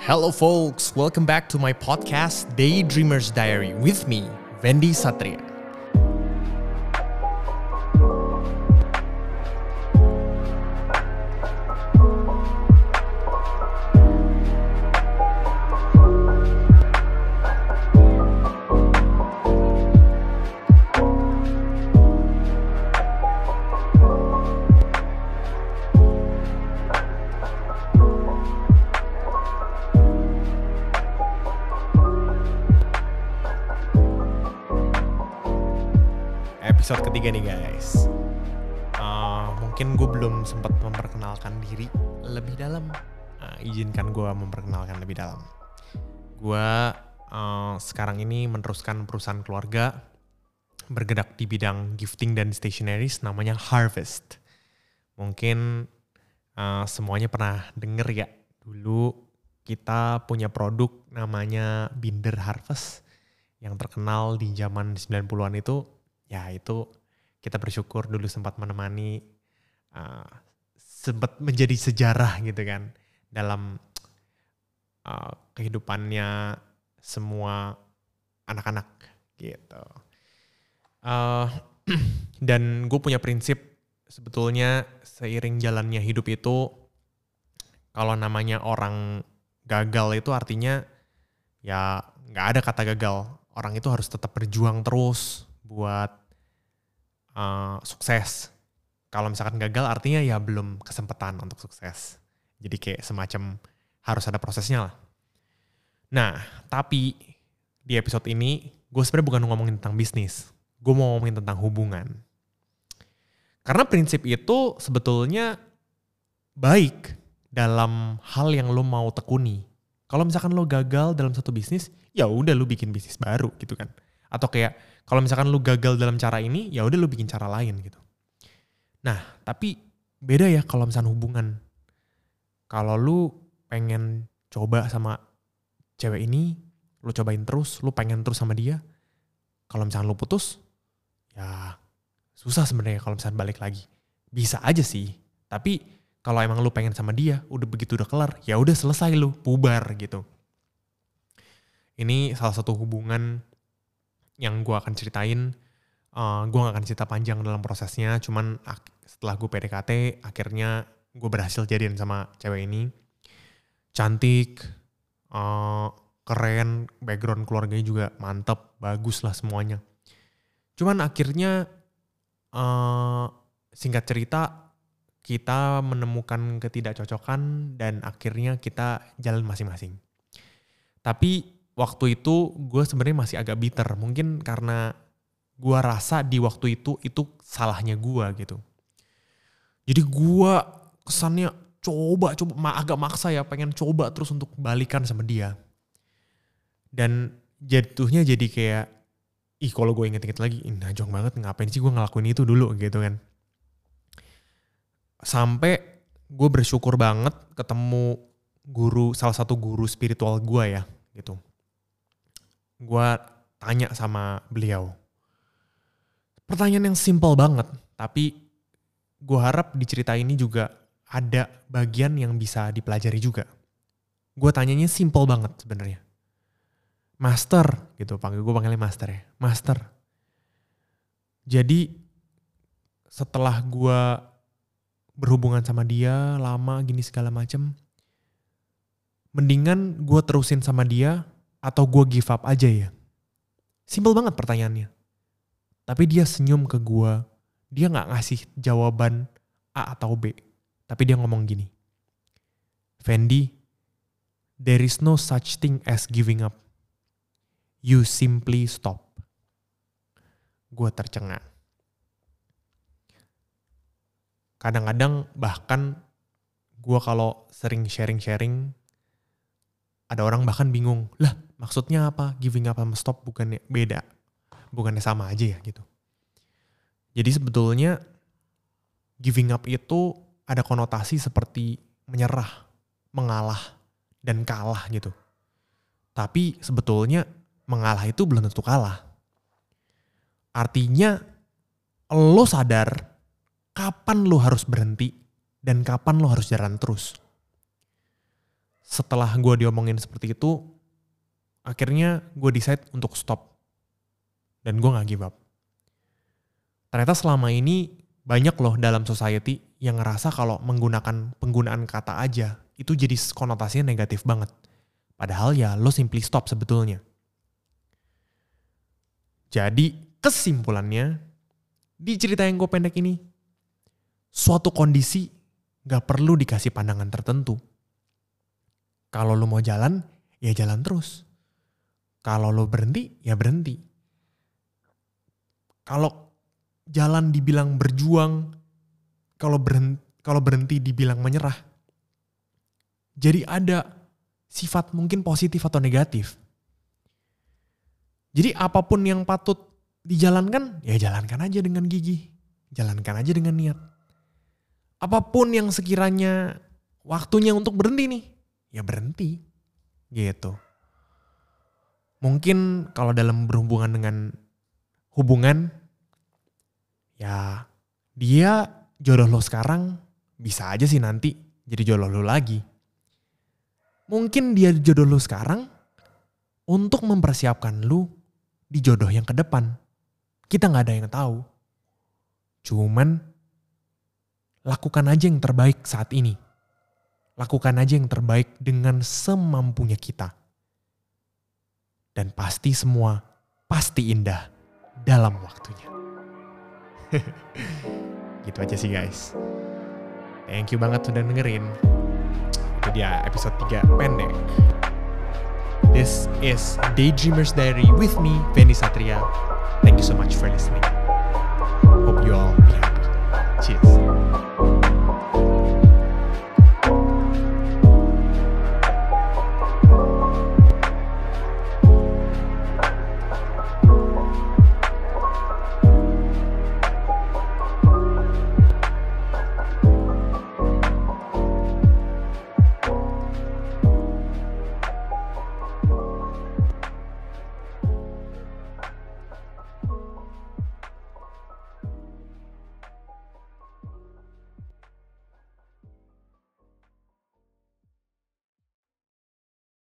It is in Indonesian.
Hello, folks. Welcome back to my podcast, Daydreamer's Diary, with me, Vendi Satria. Episode ketiga nih, guys. Uh, mungkin gue belum sempat memperkenalkan diri lebih dalam. Uh, izinkan gue memperkenalkan lebih dalam. Gue uh, sekarang ini meneruskan perusahaan keluarga bergerak di bidang gifting dan stationeries namanya Harvest. Mungkin uh, semuanya pernah denger ya dulu kita punya produk namanya Binder Harvest yang terkenal di zaman 90-an itu ya itu kita bersyukur dulu sempat menemani uh, sempat menjadi sejarah gitu kan dalam uh, kehidupannya semua anak-anak gitu. Uh, dan gue punya prinsip sebetulnya seiring jalannya hidup itu kalau namanya orang gagal itu artinya ya nggak ada kata gagal. Orang itu harus tetap berjuang terus buat uh, sukses. Kalau misalkan gagal artinya ya belum kesempatan untuk sukses. Jadi kayak semacam harus ada prosesnya lah. Nah, tapi di episode ini gue sebenarnya bukan ngomongin tentang bisnis. Gue mau ngomongin tentang hubungan. Karena prinsip itu sebetulnya baik dalam hal yang lo mau tekuni. Kalau misalkan lo gagal dalam satu bisnis, ya udah lo bikin bisnis baru gitu kan. Atau kayak kalau misalkan lu gagal dalam cara ini, ya udah lu bikin cara lain gitu. Nah, tapi beda ya kalau misalkan hubungan. Kalau lu pengen coba sama cewek ini, lu cobain terus, lu pengen terus sama dia. Kalau misalkan lu putus, ya susah sebenarnya kalau misalkan balik lagi. Bisa aja sih, tapi kalau emang lu pengen sama dia, udah begitu udah kelar, ya udah selesai lu, bubar gitu. Ini salah satu hubungan yang gue akan ceritain. Uh, gue gak akan cerita panjang dalam prosesnya, cuman setelah gue PDKT, akhirnya gue berhasil jadian sama cewek ini. Cantik, uh, keren, background keluarganya juga mantep, bagus lah semuanya. Cuman akhirnya, uh, singkat cerita, kita menemukan ketidakcocokan dan akhirnya kita jalan masing-masing. Tapi waktu itu gue sebenarnya masih agak bitter. Mungkin karena gue rasa di waktu itu itu salahnya gue gitu. Jadi gue kesannya coba coba agak maksa ya pengen coba terus untuk balikan sama dia. Dan jatuhnya jadi kayak ih kalau gue inget-inget lagi, ih najong banget ngapain sih gue ngelakuin itu dulu gitu kan. Sampai gue bersyukur banget ketemu guru salah satu guru spiritual gue ya gitu gue tanya sama beliau. Pertanyaan yang simpel banget, tapi gue harap di cerita ini juga ada bagian yang bisa dipelajari juga. Gue tanyanya simple banget sebenarnya. Master gitu, panggil gue panggilnya master ya. Master. Jadi setelah gue berhubungan sama dia lama gini segala macem, mendingan gue terusin sama dia atau gue give up aja ya? Simpel banget pertanyaannya. Tapi dia senyum ke gue, dia gak ngasih jawaban A atau B. Tapi dia ngomong gini, Fendi, there is no such thing as giving up. You simply stop. Gue tercengang. Kadang-kadang bahkan gue kalau sering sharing-sharing, ada orang bahkan bingung, lah maksudnya apa? Giving up sama stop bukannya beda. Bukannya sama aja ya gitu. Jadi sebetulnya giving up itu ada konotasi seperti menyerah, mengalah, dan kalah gitu. Tapi sebetulnya mengalah itu belum tentu kalah. Artinya lo sadar kapan lo harus berhenti dan kapan lo harus jalan terus. Setelah gue diomongin seperti itu, akhirnya gue decide untuk stop. Dan gue gak give up. Ternyata selama ini banyak loh dalam society yang ngerasa kalau menggunakan penggunaan kata aja itu jadi konotasinya negatif banget. Padahal ya lo simply stop sebetulnya. Jadi kesimpulannya, di cerita yang gue pendek ini, suatu kondisi gak perlu dikasih pandangan tertentu. Kalau lo mau jalan, ya jalan terus. Kalau lo berhenti, ya berhenti. Kalau jalan dibilang berjuang, kalau berhenti, kalau berhenti dibilang menyerah. Jadi ada sifat mungkin positif atau negatif. Jadi apa pun yang patut dijalankan, ya jalankan aja dengan gigi. Jalankan aja dengan niat. Apa pun yang sekiranya waktunya untuk berhenti nih, ya berhenti. Gitu. Mungkin kalau dalam berhubungan dengan hubungan, ya dia jodoh lo sekarang bisa aja sih nanti jadi jodoh lo lagi. Mungkin dia jodoh lo sekarang untuk mempersiapkan lu di jodoh yang ke depan. Kita nggak ada yang tahu. Cuman lakukan aja yang terbaik saat ini. Lakukan aja yang terbaik dengan semampunya kita. Dan pasti semua pasti indah dalam waktunya. gitu aja sih guys. Thank you banget sudah dengerin. Itu dia episode 3 pendek. This is Daydreamer's Diary with me, Benny Satria. Thank you so much for listening. Hope you all be happy. Cheers.